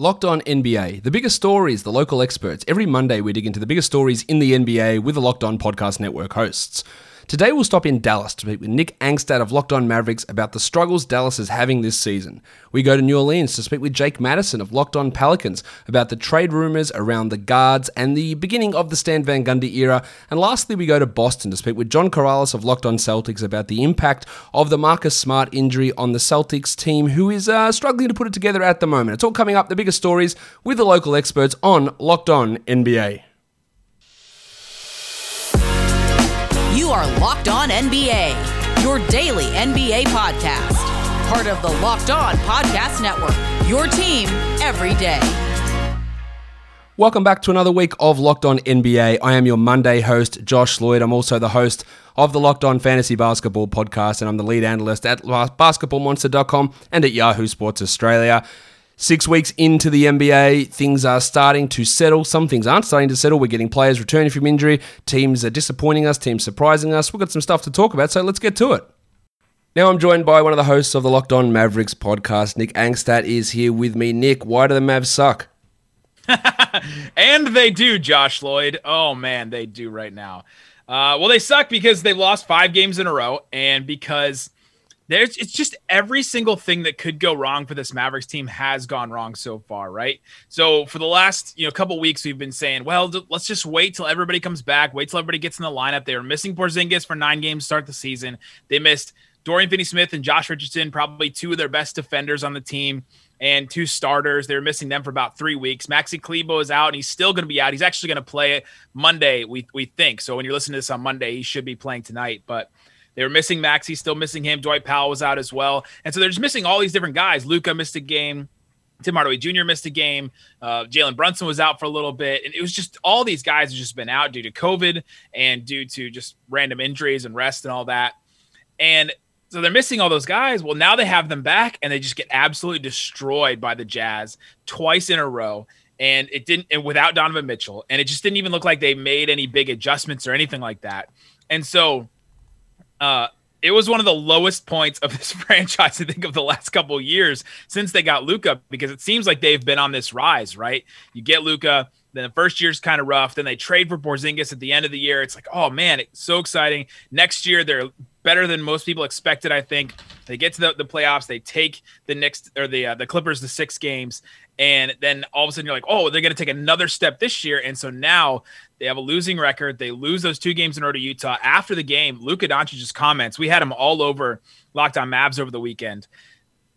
Locked on NBA, the biggest stories, the local experts. Every Monday, we dig into the biggest stories in the NBA with the Locked On Podcast Network hosts. Today we'll stop in Dallas to speak with Nick Angstadt of Locked On Mavericks about the struggles Dallas is having this season. We go to New Orleans to speak with Jake Madison of Locked On Pelicans about the trade rumors around the guards and the beginning of the Stan Van Gundy era. And lastly, we go to Boston to speak with John Karalis of Locked On Celtics about the impact of the Marcus Smart injury on the Celtics team, who is uh, struggling to put it together at the moment. It's all coming up, the biggest stories with the local experts on Locked On NBA. You are Locked On NBA, your daily NBA podcast. Part of the Locked On Podcast Network, your team every day. Welcome back to another week of Locked On NBA. I am your Monday host, Josh Lloyd. I'm also the host of the Locked On Fantasy Basketball podcast, and I'm the lead analyst at basketballmonster.com and at Yahoo Sports Australia. Six weeks into the NBA, things are starting to settle. Some things aren't starting to settle. We're getting players returning from injury. Teams are disappointing us, teams surprising us. We've got some stuff to talk about, so let's get to it. Now I'm joined by one of the hosts of the Locked On Mavericks podcast. Nick Angstadt is here with me. Nick, why do the Mavs suck? and they do, Josh Lloyd. Oh man, they do right now. Uh, well, they suck because they've lost five games in a row, and because there's it's just every single thing that could go wrong for this Mavericks team has gone wrong so far, right? So for the last you know couple weeks, we've been saying, well, let's just wait till everybody comes back, wait till everybody gets in the lineup. They were missing Porzingis for nine games start the season. They missed Dorian Finney-Smith and Josh Richardson, probably two of their best defenders on the team and two starters. They were missing them for about three weeks. Maxi Kleber is out, and he's still going to be out. He's actually going to play Monday, we we think. So when you're listening to this on Monday, he should be playing tonight. But they were missing Maxi, still missing him. Dwight Powell was out as well. And so they're just missing all these different guys. Luka missed a game. Tim Hardaway Jr. missed a game. Uh, Jalen Brunson was out for a little bit. And it was just all these guys have just been out due to COVID and due to just random injuries and rest and all that. And so they're missing all those guys. Well, now they have them back and they just get absolutely destroyed by the Jazz twice in a row. And it didn't, and without Donovan Mitchell. And it just didn't even look like they made any big adjustments or anything like that. And so uh, it was one of the lowest points of this franchise, I think, of the last couple years since they got Luka, because it seems like they've been on this rise, right? You get Luka, then the first year's kind of rough. Then they trade for Porzingis at the end of the year. It's like, oh man, it's so exciting. Next year, they're better than most people expected. I think they get to the, the playoffs. They take the next or the uh, the Clippers the six games, and then all of a sudden you're like, oh, they're going to take another step this year. And so now they have a losing record. They lose those two games in order to Utah. After the game, Luka Doncic's comments. We had him all over Locked On Mavs over the weekend.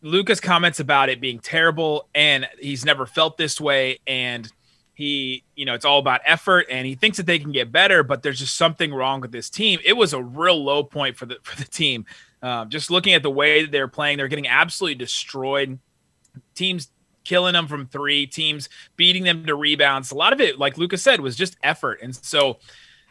Luka's comments about it being terrible, and he's never felt this way, and he, you know, it's all about effort, and he thinks that they can get better, but there's just something wrong with this team. It was a real low point for the for the team. Um, just looking at the way that they're playing, they're getting absolutely destroyed. Teams killing them from three, teams beating them to rebounds. A lot of it, like Luka's said, was just effort. And so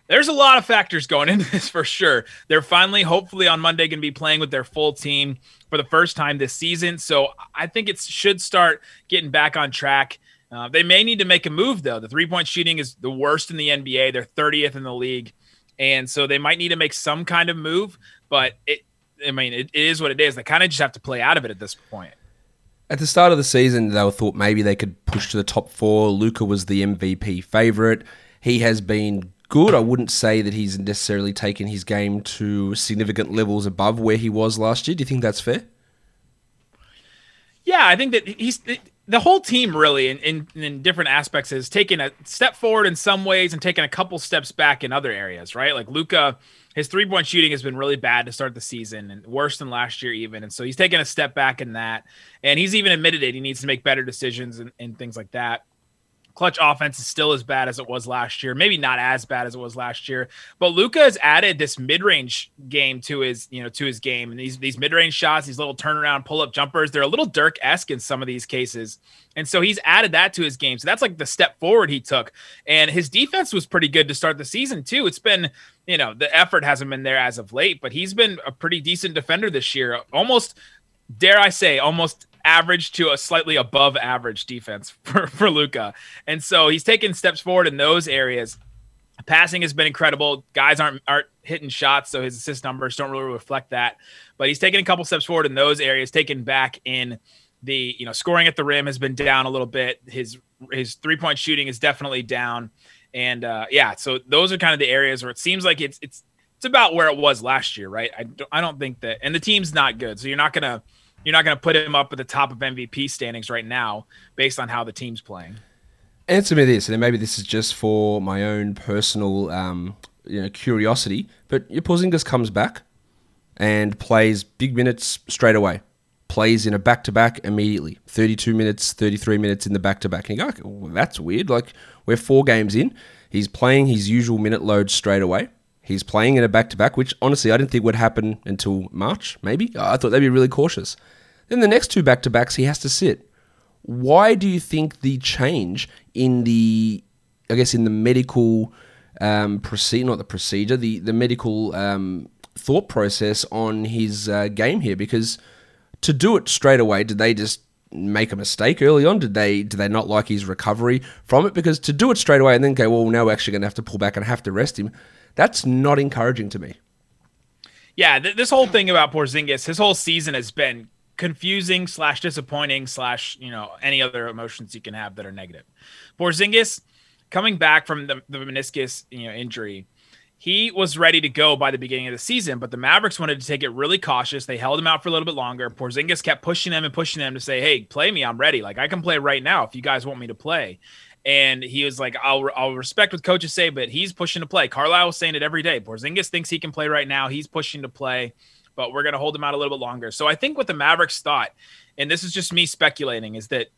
there's a lot of factors going into this for sure. They're finally, hopefully, on Monday going to be playing with their full team for the first time this season. So I think it should start getting back on track. Uh, they may need to make a move, though. The three point shooting is the worst in the NBA, they're 30th in the league. And so they might need to make some kind of move, but it, I mean, it, it is what it is. They kind of just have to play out of it at this point. At the start of the season, they were thought maybe they could push to the top four. Luka was the MVP favorite. He has been good. I wouldn't say that he's necessarily taken his game to significant levels above where he was last year. Do you think that's fair? Yeah, I think that he's the whole team really in, in, in different aspects has taken a step forward in some ways and taken a couple steps back in other areas, right? Like Luka his three point shooting has been really bad to start the season and worse than last year, even. And so he's taken a step back in that. And he's even admitted it. He needs to make better decisions and, and things like that clutch offense is still as bad as it was last year. Maybe not as bad as it was last year, but Luka has added this mid-range game to his, you know, to his game. And these these mid-range shots, these little turnaround pull-up jumpers, they're a little Dirk-esque in some of these cases. And so he's added that to his game. So that's like the step forward he took. And his defense was pretty good to start the season too. It's been, you know, the effort hasn't been there as of late, but he's been a pretty decent defender this year. Almost dare I say, almost average to a slightly above average defense for, for Luka. And so he's taken steps forward in those areas. Passing has been incredible. Guys aren't aren't hitting shots, so his assist numbers don't really reflect that. But he's taken a couple steps forward in those areas, taken back in the you know scoring at the rim has been down a little bit. His his three point shooting is definitely down, and uh, yeah, so those are kind of the areas where it seems like it's it's it's about where it was last year, right? I don't, I don't think that, and the team's not good, so you're not gonna you're not gonna put him up at the top of MVP standings right now based on how the team's playing. Answer me this, and maybe this is just for my own personal um, you know curiosity, but your Porzingis comes back and plays big minutes straight away plays in a back to back immediately. 32 minutes, 33 minutes in the back to back. And you go, that's weird. Like, we're four games in. He's playing his usual minute load straight away. He's playing in a back to back, which honestly I didn't think would happen until March, maybe. I thought they'd be really cautious. Then the next two back to backs, he has to sit. Why do you think the change in the, I guess, in the medical um, procedure, not the procedure, the, the medical um, thought process on his uh, game here? Because to do it straight away, did they just make a mistake early on? Did they did they not like his recovery from it? Because to do it straight away and then go, well, now we're actually going to have to pull back and have to rest him, that's not encouraging to me. Yeah, th- this whole thing about Porzingis, his whole season has been confusing slash disappointing slash you know any other emotions you can have that are negative. Porzingis coming back from the, the meniscus you know injury he was ready to go by the beginning of the season, but the Mavericks wanted to take it really cautious. They held him out for a little bit longer. Porzingis kept pushing him and pushing him to say, "Hey, play me. I'm ready. Like I can play right now if you guys want me to play." And he was like, "I'll I'll respect what coaches say, but he's pushing to play." Carlisle was saying it every day. Porzingis thinks he can play right now. He's pushing to play, but we're going to hold him out a little bit longer. So I think what the Mavericks thought, and this is just me speculating, is that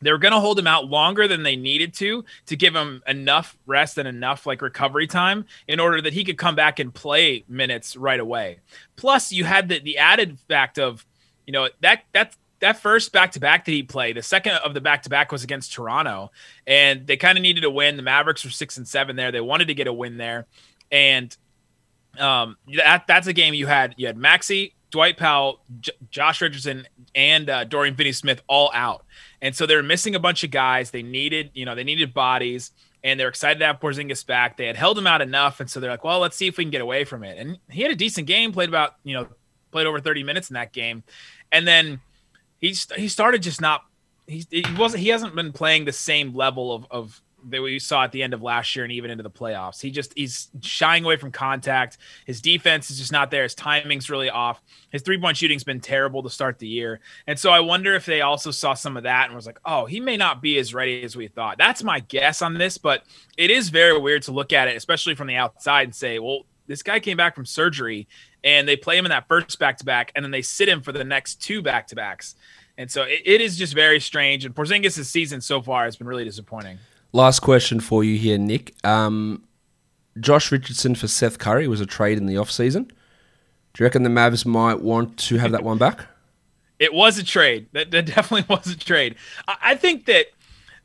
they were going to hold him out longer than they needed to to give him enough rest and enough like recovery time in order that he could come back and play minutes right away. Plus, you had the, the added fact of, you know, that that that first back to back that he played, the second of the back to back was against Toronto, and they kind of needed a win. The Mavericks were six and seven there; they wanted to get a win there, and um, that that's a game you had you had Maxi, Dwight Powell, J- Josh Richardson, and uh, Dorian Finney-Smith all out. And so they're missing a bunch of guys. They needed, you know, they needed bodies, and they're excited to have Porzingis back. They had held him out enough, and so they're like, well, let's see if we can get away from it. And he had a decent game, played about, you know, played over 30 minutes in that game, and then he he started just not. He, he wasn't. He hasn't been playing the same level of of that we saw at the end of last year and even into the playoffs. He just he's shying away from contact. His defense is just not there. His timing's really off. His three point shooting's been terrible to start the year. And so I wonder if they also saw some of that and was like, oh, he may not be as ready as we thought. That's my guess on this, but it is very weird to look at it, especially from the outside and say, well, this guy came back from surgery and they play him in that first back to back and then they sit him for the next two back to backs. And so it, it is just very strange. And Porzingis' season so far has been really disappointing. Last question for you here, Nick. Um, Josh Richardson for Seth Curry was a trade in the offseason. Do you reckon the Mavs might want to have that one back? It was a trade. That, that definitely was a trade. I, I think that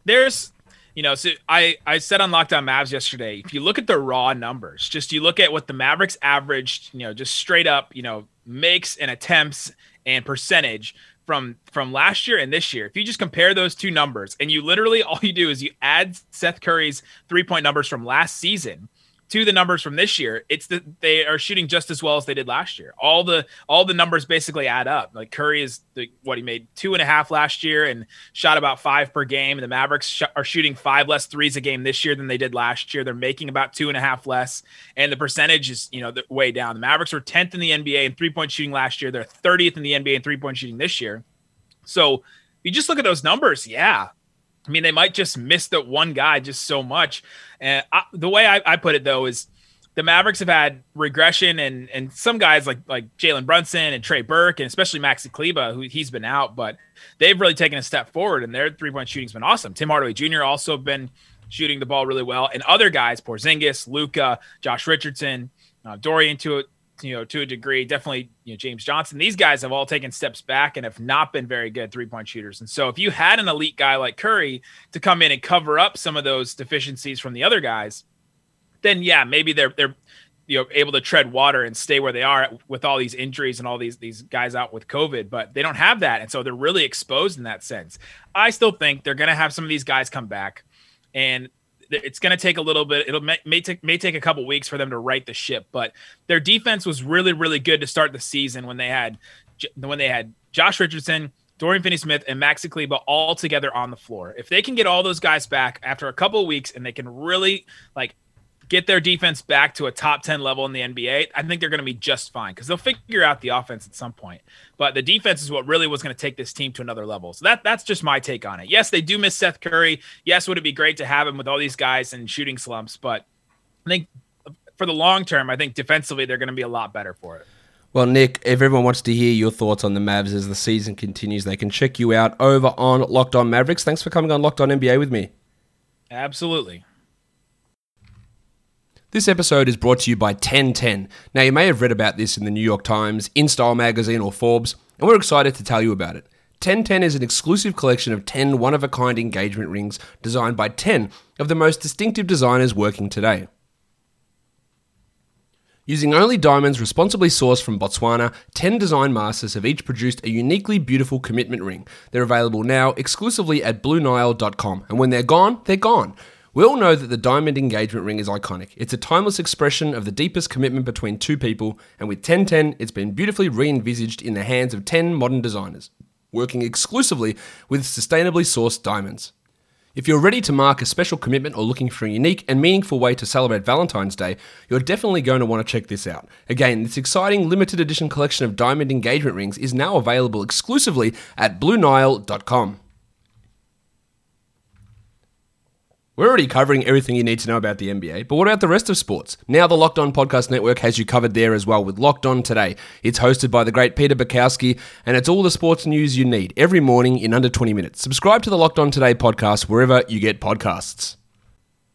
there's you know, so I, I said on Locked On Mavs yesterday, if you look at the raw numbers, just you look at what the Mavericks averaged, you know, just straight up, you know, makes and attempts and percentage from from last year and this year. If you just compare those two numbers and you literally all you do is you add Seth Curry's three point numbers from last season to the numbers from this year, it's that they are shooting just as well as they did last year. All the all the numbers basically add up. Like Curry is the what he made two and a half last year and shot about five per game. The Mavericks sh- are shooting five less threes a game this year than they did last year. They're making about two and a half less, and the percentage is you know way down. The Mavericks were tenth in the NBA in three point shooting last year. They're thirtieth in the NBA in three point shooting this year. So you just look at those numbers, yeah, I mean, they might just miss the one guy just so much. And I, the way I, I, put it though is the Mavericks have had regression and and some guys like like Jalen Brunson and Trey Burke and especially Maxi Kleber, who he's been out, but they've really taken a step forward and their three point shooting's been awesome. Tim Hardaway Jr. also been shooting the ball really well, and other guys, Porzingis, Luka, Josh Richardson, uh, Dorian to you know, to a degree, definitely, you know, James Johnson. These guys have all taken steps back and have not been very good three point shooters. And so, if you had an elite guy like Curry to come in and cover up some of those deficiencies from the other guys, then yeah, maybe they're they're you know able to tread water and stay where they are with all these injuries and all these these guys out with COVID. But they don't have that, and so they're really exposed in that sense. I still think they're going to have some of these guys come back, and it's going to take a little bit. It'll may, may take may take a couple weeks for them to right the ship, but their defense was really really good to start the season when they had when they had Josh Richardson, Dorian Finney-Smith, and Maxi Kleber all together on the floor. If they can get all those guys back after a couple weeks and they can really like get their defense back to a top 10 level in the NBA, I think they're going to be just fine because they'll figure out the offense at some point. But the defense is what really was going to take this team to another level. So that that's just my take on it. Yes, they do miss Seth Curry. Yes, would it be great to have him with all these guys and shooting slumps, but I think for the long term, I think defensively they're going to be a lot better for it. Well, Nick, if everyone wants to hear your thoughts on the Mavs as the season continues, they can check you out over on Locked On Mavericks. Thanks for coming on Locked On NBA with me. Absolutely. This episode is brought to you by 1010. Now, you may have read about this in the New York Times, InStyle magazine, or Forbes, and we're excited to tell you about it. 1010 is an exclusive collection of 10 one of a kind engagement rings designed by 10 of the most distinctive designers working today. Using only diamonds responsibly sourced from Botswana, 10 design masters have each produced a uniquely beautiful commitment ring. They're available now exclusively at BlueNile.com, and when they're gone, they're gone. We all know that the diamond engagement ring is iconic. It's a timeless expression of the deepest commitment between two people, and with 1010, it's been beautifully re envisaged in the hands of 10 modern designers, working exclusively with sustainably sourced diamonds. If you're ready to mark a special commitment or looking for a unique and meaningful way to celebrate Valentine's Day, you're definitely going to want to check this out. Again, this exciting limited edition collection of diamond engagement rings is now available exclusively at BlueNile.com. We're already covering everything you need to know about the NBA, but what about the rest of sports? Now, the Locked On Podcast Network has you covered there as well with Locked On Today. It's hosted by the great Peter Bukowski, and it's all the sports news you need every morning in under 20 minutes. Subscribe to the Locked On Today podcast wherever you get podcasts.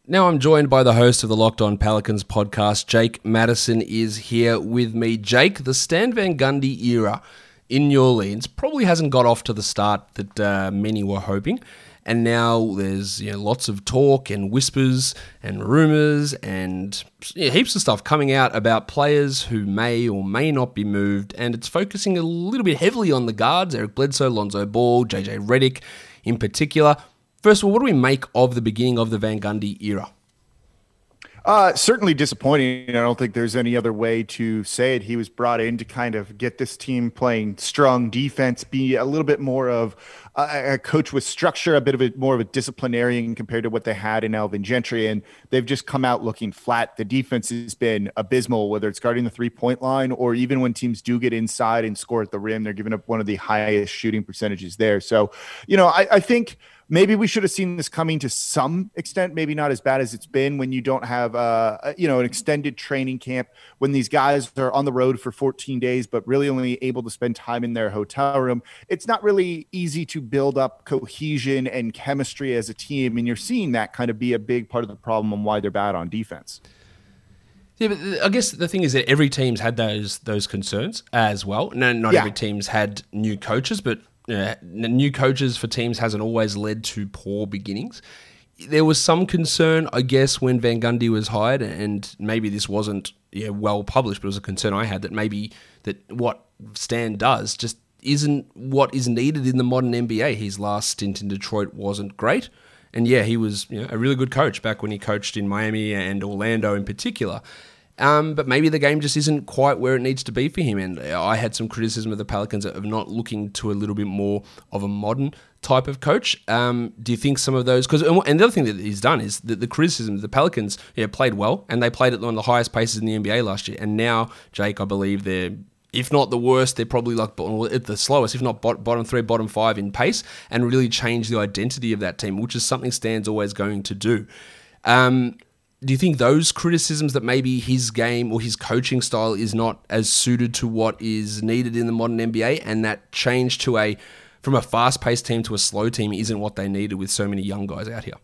Now, I'm joined by the host of the Locked On Pelicans podcast, Jake Madison, is here with me. Jake, the Stan Van Gundy era in New Orleans probably hasn't got off to the start that uh, many were hoping and now there's you know lots of talk and whispers and rumors and heaps of stuff coming out about players who may or may not be moved, and it's focusing a little bit heavily on the guards: Eric Bledsoe, Lonzo Ball, JJ Redick, in particular. First of all, what do we make of the beginning of the Van Gundy era? Uh, certainly disappointing. I don't think there's any other way to say it. He was brought in to kind of get this team playing strong defense, be a little bit more of a, coach with structure, a bit of a more of a disciplinarian compared to what they had in Alvin Gentry. And they've just come out looking flat. The defense has been abysmal, whether it's guarding the three point line or even when teams do get inside and score at the rim, they're giving up one of the highest shooting percentages there. So, you know, I, I think maybe we should have seen this coming to some extent maybe not as bad as it's been when you don't have uh, you know an extended training camp when these guys are on the road for 14 days but really only able to spend time in their hotel room it's not really easy to build up cohesion and chemistry as a team and you're seeing that kind of be a big part of the problem and why they're bad on defense yeah, but I guess the thing is that every team's had those those concerns as well. No, not yeah. every team's had new coaches, but new coaches for teams hasn't always led to poor beginnings. There was some concern, I guess, when Van Gundy was hired, and maybe this wasn't yeah, well published, but it was a concern I had that maybe that what Stan does just isn't what is needed in the modern NBA. His last stint in Detroit wasn't great. And yeah, he was you know, a really good coach back when he coached in Miami and Orlando in particular. Um, but maybe the game just isn't quite where it needs to be for him. And I had some criticism of the Pelicans of not looking to a little bit more of a modern type of coach. Um, do you think some of those? Because and the other thing that he's done is that the criticism the Pelicans yeah played well and they played at one of the highest paces in the NBA last year. And now Jake, I believe they're if not the worst, they're probably like the slowest, if not bottom three, bottom five in pace, and really change the identity of that team, which is something Stan's always going to do. Um, do you think those criticisms that maybe his game or his coaching style is not as suited to what is needed in the modern NBA and that change to a from a fast-paced team to a slow team isn't what they needed with so many young guys out here?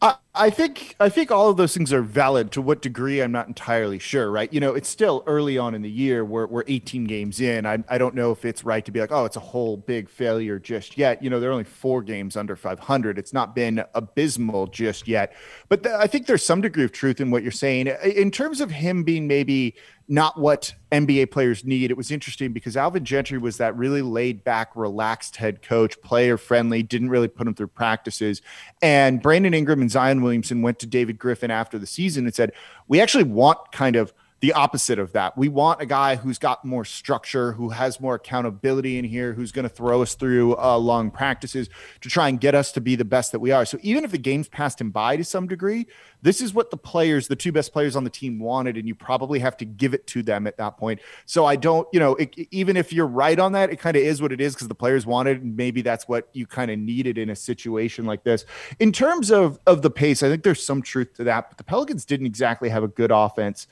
I, think I think all of those things are valid. To what degree, I'm not entirely sure. Right? You know, it's still early on in the year. We're we're 18 games in. I I don't know if it's right to be like, oh, it's a whole big failure just yet. You know, they're only four games under 500. It's not been abysmal just yet. But th- I think there's some degree of truth in what you're saying in terms of him being maybe not what NBA players need. It was interesting because Alvin Gentry was that really laid back, relaxed head coach, player friendly, didn't really put him through practices. And Brandon Ingram and Zion Williamson went to David Griffin after the season and said, We actually want kind of the opposite of that. We want a guy who's got more structure, who has more accountability in here, who's going to throw us through uh, long practices to try and get us to be the best that we are. So even if the game's passed him by to some degree, this is what the players, the two best players on the team wanted, and you probably have to give it to them at that point. So I don't, you know, it, even if you're right on that, it kind of is what it is because the players wanted, and maybe that's what you kind of needed in a situation like this. In terms of of the pace, I think there's some truth to that, but the Pelicans didn't exactly have a good offense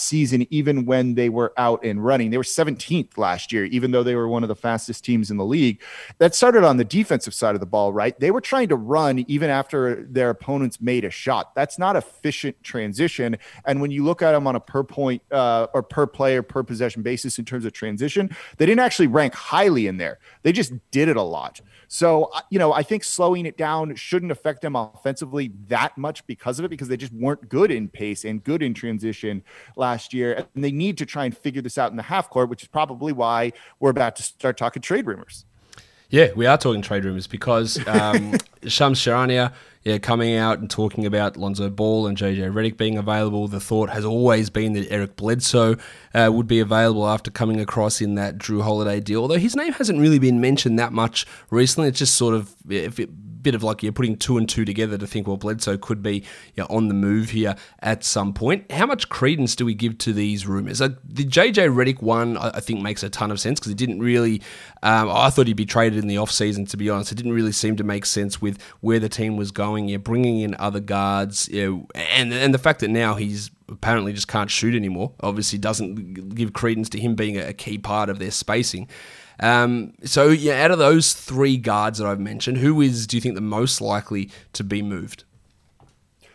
last season, even when they were out and running. They were 17th last year, even though they were one of the fastest teams in the league. That started on the defensive side of the ball, right? They were trying to run even after their opponents made a shot. That's not efficient transition. And when you look at them on a per point uh, or per player per possession basis in terms of transition, they didn't actually rank highly in there. They just did it a lot. So, uh, you know, I think slowing it down shouldn't affect them offensively that much because of it, because they just weren't good in pace and good in transition last year. And they need to try and figure this out in the half court, which is probably why we're about to start talking trade rumors. Yeah, we are talking trade rumors because um, Shams Charania yeah, coming out and talking about Lonzo Ball and JJ Redick being available. The thought has always been that Eric Bledsoe uh, would be available after coming across in that Jrue Holiday deal, although his name hasn't really been mentioned that much recently. It's just sort of, it, bit of like you're putting two and two together to think, well, Bledsoe could be you know, on the move here at some point. How much credence do we give to these rumors? Uh, the JJ Redick one, I, I, think, makes a ton of sense because it didn't really. Um, I thought he'd be traded in the offseason, to be honest. It didn't really seem to make sense with where the team was going. You're bringing in other guards, you know, and and the fact that now he's apparently just can't shoot anymore obviously doesn't give credence to him being a key part of their spacing. Um, so yeah, out of those three guards that I've mentioned, who is do you think the most likely to be moved?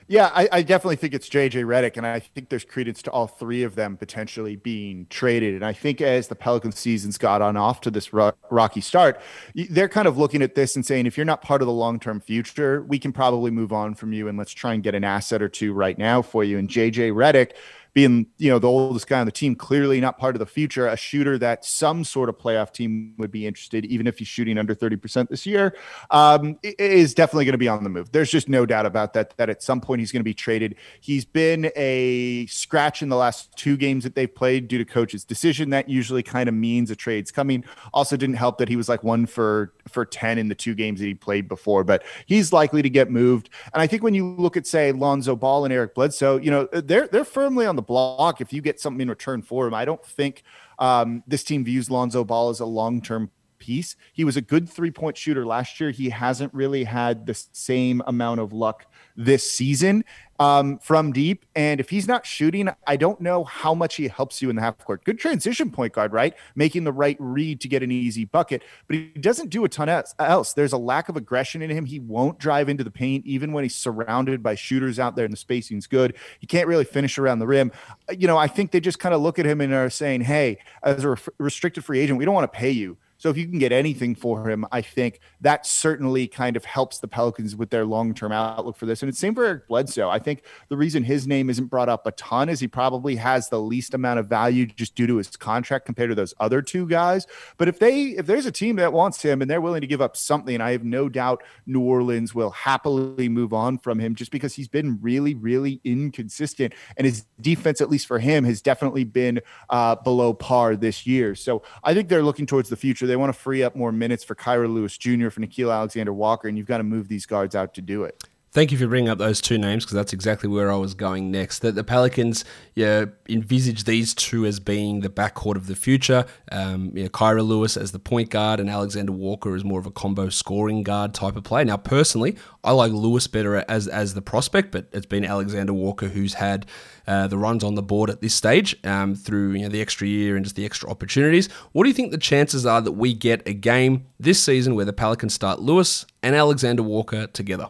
Yeah, I, I, definitely think it's JJ Redick, and I think there's credence to all three of them potentially being traded. And I think as the Pelican seasons got on off to this ro- rocky start, they're kind of looking at this and saying, if you're not part of the long term future, we can probably move on from you, and let's try and get an asset or two right now for you. And JJ Redick being you know the oldest guy on the team, clearly not part of the future, a shooter that some sort of playoff team would be interested, even if he's shooting under thirty percent this year, um, is definitely going to be on the move. There's just no doubt about that. That at some point he's going to be traded. He's been a scratch in the last two games that they've played due to coach's decision. That usually kind of means a trade's coming. Also, didn't help that he was like one for for ten in the two games that he played before, but he's likely to get moved. And I think when you look at say Lonzo Ball and Eric Bledsoe, you know they're they're firmly on the block if you get something in return for him. I don't think um, this team views Lonzo Ball as a long term piece. He was a good three point shooter last year. He hasn't really had the same amount of luck this season um, from deep. And if he's not shooting, I don't know how much he helps you in the half court. Good transition point guard, right? Making the right read to get an easy bucket, but he doesn't do a ton else. There's a lack of aggression in him. He won't drive into the paint, even when he's surrounded by shooters out there and the spacing's good. He can't really finish around the rim. You know, I think they just kind of look at him and are saying, hey, as a restricted free agent, we don't want to pay you so if you can get anything for him, I think that certainly kind of helps the Pelicans with their long term outlook for this. And it's same for Eric Bledsoe. I think the reason his name isn't brought up a ton is he probably has the least amount of value just due to his contract compared to those other two guys. But if they if there's a team that wants him and they're willing to give up something, I have no doubt New Orleans will happily move on from him just because he's been really, really inconsistent. And his defense, at least for him, has definitely been uh, below par this year. So I think they're looking towards the future. They want to free up more minutes for Kira Lewis Jr., for Nickeil Alexander Walker, and you've got to move these guards out to do it. Thank you for bringing up those two names because that's exactly where I was going next. That the Pelicans yeah, envisage these two as being the backcourt of the future. Um, yeah, Kira Lewis as the point guard and Alexander Walker as more of a combo scoring guard type of play. Now, personally, I like Lewis better as as the prospect, but it's been Alexander Walker who's had uh, the runs on the board at this stage um, through you know, the extra year and just the extra opportunities. What do you think the chances are that we get a game this season where the Pelicans start Lewis and Alexander Walker together?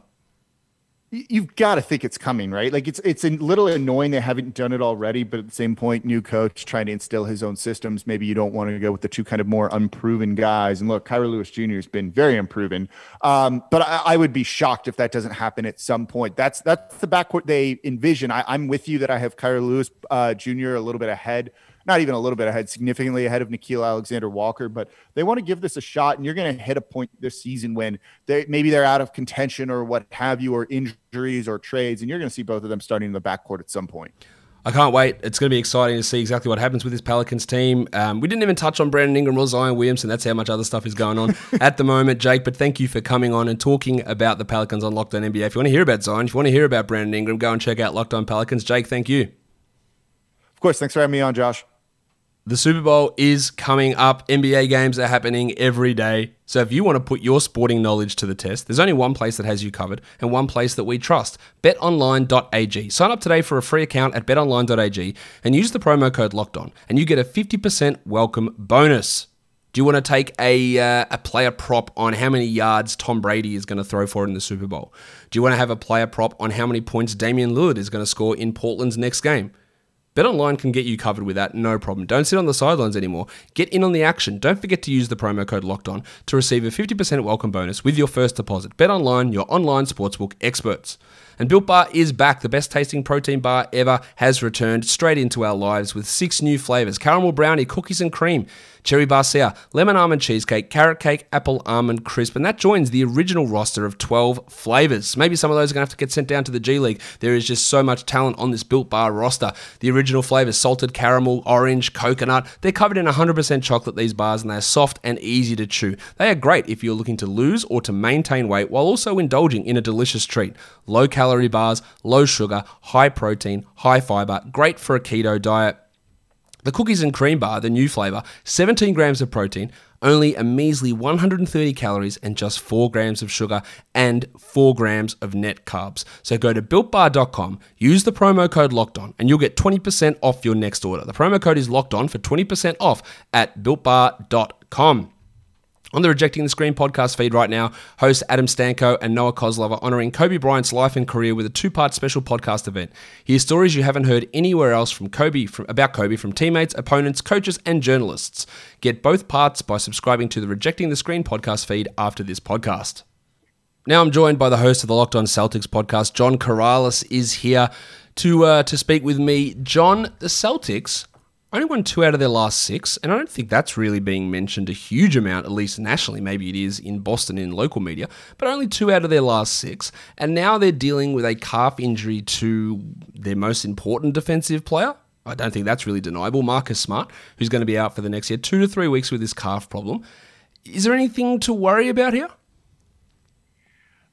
You've got to think it's coming, right? Like it's it's a little annoying they haven't done it already, but at the same point, new coach trying to instill his own systems. Maybe you don't want to go with the two kind of more unproven guys. And look, Kira Lewis Jr. has been very unproven, um, but I, I, would be shocked if that doesn't happen at some point. That's that's the backcourt they envision. I, am with you that I have Kira Lewis uh, Jr. a little bit ahead not even a little bit ahead, significantly ahead of Nickeil Alexander Walker. But they want to give this a shot, and you're going to hit a point this season when they maybe they're out of contention or what have you, or injuries or trades, and you're going to see both of them starting in the backcourt at some point. I can't wait. It's going to be exciting to see exactly what happens with this Pelicans team. Um, we didn't even touch on Brandon Ingram or Zion Williamson. That's how much other stuff is going on at the moment, Jake. But thank you for coming on and talking about the Pelicans on Locked On NBA. If you want to hear about Zion, if you want to hear about Brandon Ingram, go and check out Locked On Pelicans. Jake, thank you. Of course. Thanks for having me on, Josh. The Super Bowl is coming up. NBA games are happening every day. So if you want to put your sporting knowledge to the test, there's only one place that has you covered and one place that we trust betonline.ag. Sign up today for a free account at betonline.ag and use the promo code locked on, and you get a 50% welcome bonus. Do you want to take a, uh, a player prop on how many yards Tom Brady is going to throw for in the Super Bowl? Do you want to have a player prop on how many points Damian Lillard is going to score in Portland's next game? BetOnline can get you covered with that, no problem. Don't sit on the sidelines anymore. Get in on the action. Don't forget to use the promo code Locked On to receive a 50% welcome bonus with your first deposit. BetOnline, your online sportsbook experts. And Built Bar is back. The best tasting protein bar ever has returned straight into our lives with six new flavors caramel brownie, cookies and cream, cherry barcia, lemon almond cheesecake, carrot cake, apple almond crisp. And that joins the original roster of 12 flavors. Maybe some of those are going to have to get sent down to the G League. There is just so much talent on this Built Bar roster. The original flavors salted caramel, orange, coconut. They're covered in 100% chocolate, these bars, and they're soft and easy to chew. They are great if you're looking to lose or to maintain weight while also indulging in a delicious treat. Low calorie bars, low sugar, high protein, high fiber, great for a keto diet. The cookies and cream bar, the new flavor, 17 grams of protein, only a measly 130 calories and just 4 grams of sugar and 4 grams of net carbs. So go to builtbar.com, use the promo code locked on, and you'll get 20% off your next order. The promo code is locked on for 20% off at builtbar.com. On the Rejecting the Screen podcast feed right now, hosts Adam Stanko and Noah Kozlov are honoring Kobe Bryant's life and career with a two-part special podcast event. Hear stories you haven't heard anywhere else from Kobe from, about Kobe from teammates, opponents, coaches, and journalists. Get both parts by subscribing to the Rejecting the Screen podcast feed after this podcast. Now I'm joined by the host of the Locked On Celtics podcast, John Karalis, is here to uh, to speak with me. John, the Celtics only won two out of their last six, and I don't think that's really being mentioned a huge amount, at least nationally. Maybe it is in Boston in local media, but only two out of their last six. And now they're dealing with a calf injury to their most important defensive player. I don't think that's really deniable. Marcus Smart, who's going to be out for the next year, two to three weeks with this calf problem. Is there anything to worry about here?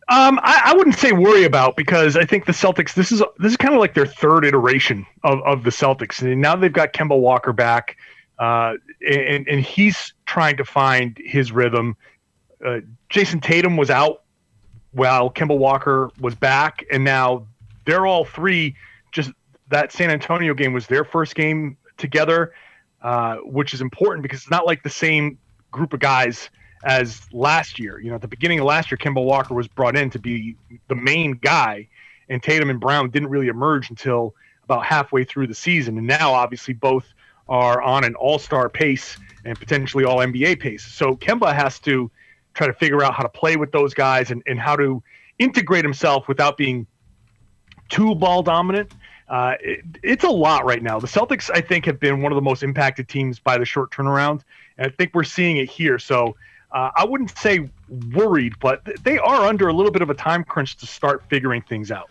Um, I, I, wouldn't say worry about because I think the Celtics. This is this is kind of like their third iteration of, of the Celtics, and now they've got Kemba Walker back, uh, and and he's trying to find his rhythm. Uh, Jayson Tatum was out while Kemba Walker was back, and now they're all three. Just that San Antonio game was their first game together, uh, which is important because it's not like the same group of guys as last year. You know, at the beginning of last year, Kemba Walker was brought in to be the main guy, and Tatum and Brown didn't really emerge until about halfway through the season. And now, obviously, both are on an all star pace and potentially all NBA pace. So Kemba has to try to figure out how to play with those guys and, and how to integrate himself without being too ball dominant. Uh, it, it's a lot right now. The Celtics, I think, have been one of the most impacted teams by the short turnaround. And I think we're seeing it here. So uh, I wouldn't say worried, but they are under a little bit of a time crunch to start figuring things out.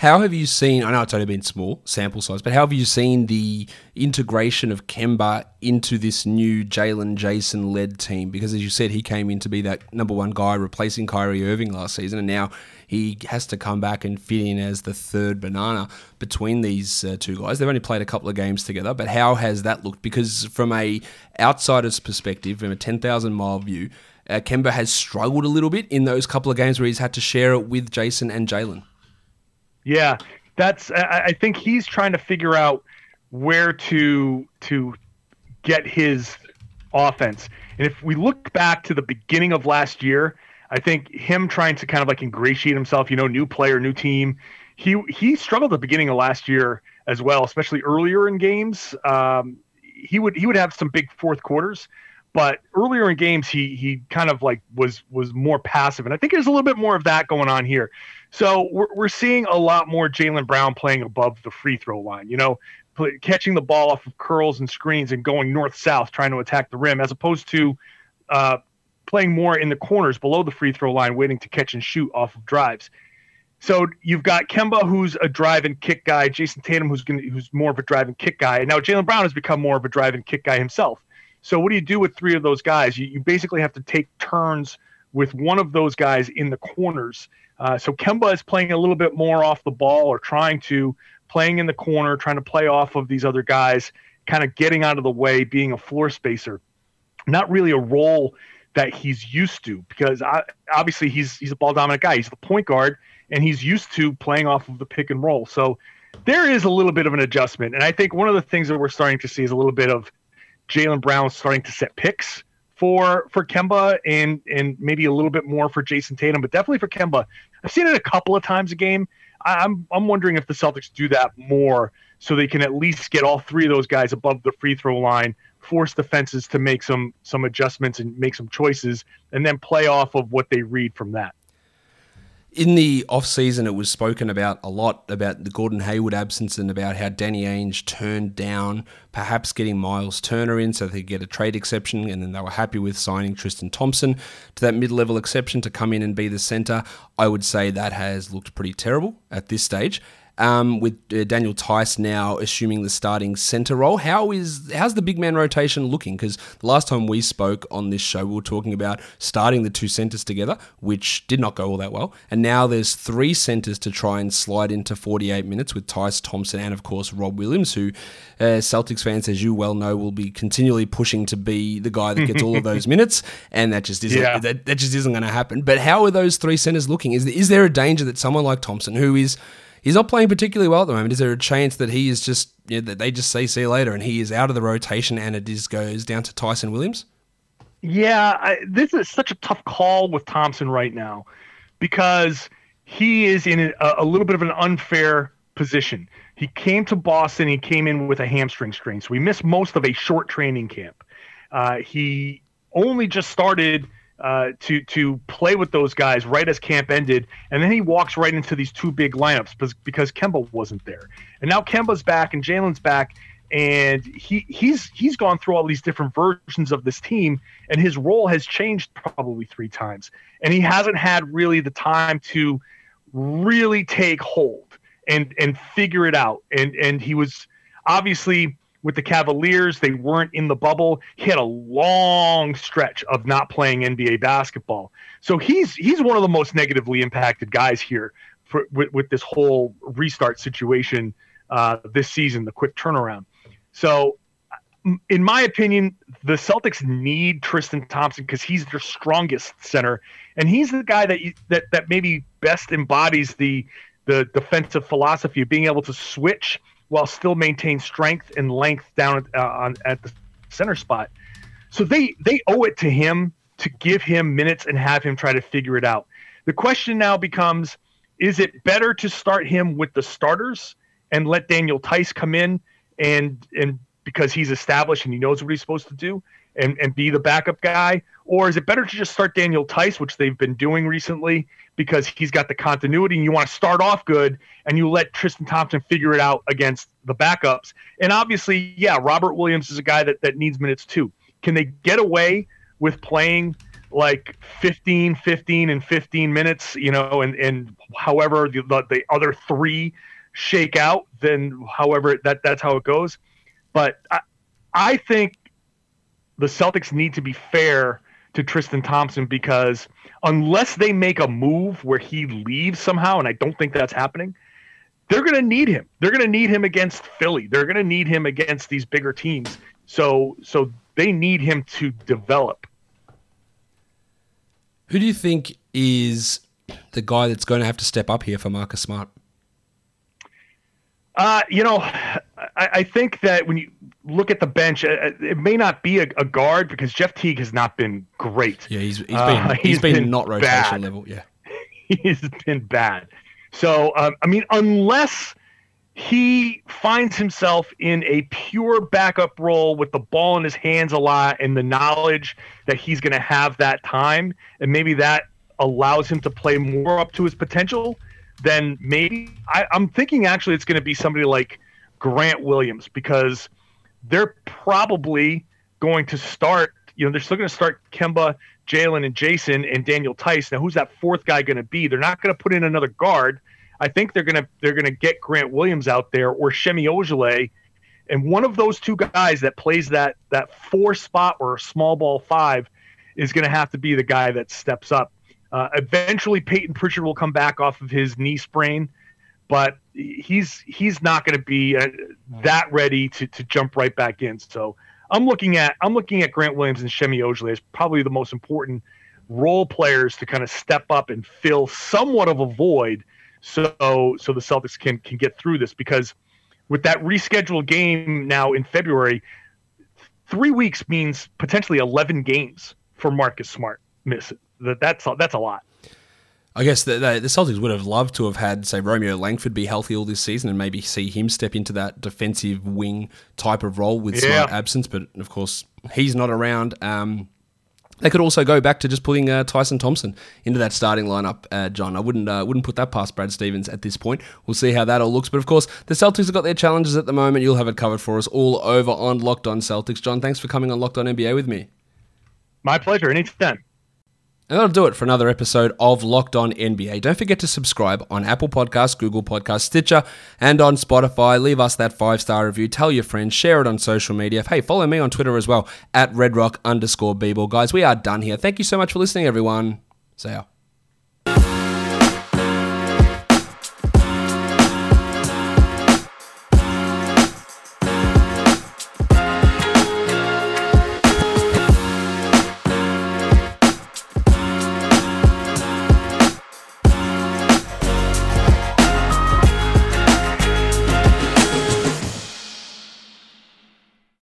How have you seen? I know it's only been small sample size, but how have you seen the integration of Kemba into this new Jaylen Jayson led team? Because as you said, he came in to be that number one guy replacing Kyrie Irving last season, and now he has to come back and fit in as the third banana between these uh, two guys. They've only played a couple of games together, but how has that looked? Because from a outsider's perspective, from a ten thousand mile view, uh, Kemba has struggled a little bit in those couple of games where he's had to share it with Jayson and Jaylen. Yeah, that's. I think he's trying to figure out where to to get his offense. And if we look back to the beginning of last year, I think him trying to kind of like ingratiate himself, you know, new player, new team. He he struggled at the beginning of last year as well, especially earlier in games. Um, he would he would have some big fourth quarters, but earlier in games he he kind of like was was more passive, and I think there's a little bit more of that going on here. So we're, we're seeing a lot more Jaylen Brown playing above the free throw line, you know, play, catching the ball off of curls and screens and going north south trying to attack the rim, as opposed to uh, playing more in the corners below the free throw line, waiting to catch and shoot off of drives. So you've got Kemba, who's a drive and kick guy, Jayson Tatum, who's gonna, who's more of a drive and kick guy, and now Jaylen Brown has become more of a drive and kick guy himself. So what do you do with three of those guys? You, you basically have to take turns with one of those guys in the corners. Uh, so Kemba is playing a little bit more off the ball or trying to playing in the corner, trying to play off of these other guys, kind of getting out of the way, being a floor spacer. Not really a role that he's used to because I, obviously he's he's a ball dominant guy. He's the point guard and he's used to playing off of the pick and roll. So there is a little bit of an adjustment. And I think one of the things that we're starting to see is a little bit of Jaylen Brown starting to set picks for for Kemba and and maybe a little bit more for Jayson Tatum, but definitely for Kemba. I've seen it a couple of times a game. I'm I'm wondering if the Celtics do that more so they can at least get all three of those guys above the free throw line, force defenses to make some some adjustments and make some choices, and then play off of what they read from that in the off season, it was spoken about a lot about the Gordon Hayward absence and about how Danny Ainge turned down perhaps getting Myles Turner in so they could get a trade exception, and then they were happy with signing Tristan Thompson to that mid level exception to come in and be the center. I would say that has looked pretty terrible at this stage um, with uh, Daniel Theis now assuming the starting center role. How is how's the big man rotation looking? Because the last time we spoke on this show, we were talking about starting the two centers together, which did not go all that well. And now there's three centers to try and slide into 48 minutes with Theis Thompson and of course Rob Williams, who uh, Celtics fans, as you well know, will be continually pushing to be the guy that gets all of those minutes, and that just isn't yeah. that, that just isn't going to happen. But how are those three centers looking? Is is there a danger that someone like Thompson, who is he's not playing particularly well at the moment. Is there a chance that he is just you know, that they just say see you later and he is out of the rotation and it just goes down to Tyson Williams? Yeah, I, this is such a tough call with Thompson right now because he is in a, a little bit of an unfair position. He came to Boston. He came in with a hamstring strain, so he missed most of a short training camp. Uh, he only just started uh, to to play with those guys right as camp ended, and then he walks right into these two big lineups because, because Kemba wasn't there, and now Kemba's back and Jaylen's back, and he he's he's gone through all these different versions of this team, and his role has changed probably three times, and he hasn't had really the time to really take hold and and figure it out, and and he was obviously with the Cavaliers. They weren't in the bubble. He had a long stretch of not playing NBA basketball. So he's he's one of the most negatively impacted guys here for, with, with this whole restart situation uh, this season, the quick turnaround. So, in my opinion, the Celtics need Tristan Thompson because he's their strongest center, and he's the guy that you, that that maybe best embodies the the defensive philosophy of being able to switch while still maintain strength and length down uh, on at the center spot. So they they owe it to him to give him minutes and have him try to figure it out. The question now becomes is it better to start him with the starters and let Daniel Theis come in and and because he's established and he knows what he's supposed to do and, and be the backup guy? Or is it better to just start Daniel Theis, which they've been doing recently, because he's got the continuity and you want to start off good and you let Tristan Thompson figure it out against the backups? And obviously, yeah, Robert Williams is a guy that, that needs minutes too. Can they get away with playing like 15, 15, and 15 minutes, you know, and, and however the, the, the other three shake out, then however that that's how it goes. But I, I think the Celtics need to be fair to Tristan Thompson because unless they make a move where he leaves somehow, and I don't think that's happening, they're going to need him. They're going to need him against Philly. They're going to need him against these bigger teams. So so they need him to develop. Who do you think is the guy that's going to have to step up here for Marcus Smart? Uh, you know, I, I, think that when you look at the bench, uh, uh, it may not be a, a, guard because Jeff Teague has not been great. Yeah, he's, he's been uh, he's, he's been, been, not rotation bad. level. Yeah, he's been bad. So um, I mean, unless he finds himself in a pure backup role with the ball in his hands a lot and the knowledge that he's going to have that time, and maybe that allows him to play more up to his potential then maybe I, I'm thinking actually it's going to be somebody like Grant Williams because they're probably going to start. You know, they're still going to start Kemba, Jaylen, and Jayson and Daniel Theis. Now, who's that fourth guy going to be? They're not going to put in another guard I think they're gonna they're gonna get Grant Williams out there or Semi Ojeleye, and one of those two guys that plays that that four spot or small ball five is going to have to be the guy that steps up. Uh, eventually, Payton Pritchard will come back off of his knee sprain, but he's he's not going to be uh, that ready to to jump right back in. So I'm looking at I'm looking at Grant Williams and Semi Ojeleye as probably the most important role players to kind of step up and fill somewhat of a void, so so the Celtics can can get through this because with that rescheduled game now in February, three weeks means potentially 11 games for Marcus Smart. Miss it. That that's that's a lot. I guess the, the, the, Celtics would have loved to have had, say, Romeo Langford be healthy all this season and maybe see him step into that defensive wing type of role with yeah. Absence. But of course, he's not around. Um, they could also go back to just putting uh, Tristan Thompson into that starting lineup, uh, John. I wouldn't uh, wouldn't put that past Brad Stevens at this point. We'll see how that all looks. But of course, the Celtics have got their challenges at the moment. You'll have it covered for us all over on Locked On Celtics. John, thanks for coming on Locked On NBA with me. My pleasure. Anytime. And that'll do it for another episode of Locked On NBA. Don't forget to subscribe on Apple Podcasts, Google Podcasts, Stitcher, and on Spotify. Leave us that five star review. Tell your friends. Share it on social media. Hey, follow me on Twitter as well at redrock underscore bball. Guys, we are done here. Thank you so much for listening, everyone. See ya.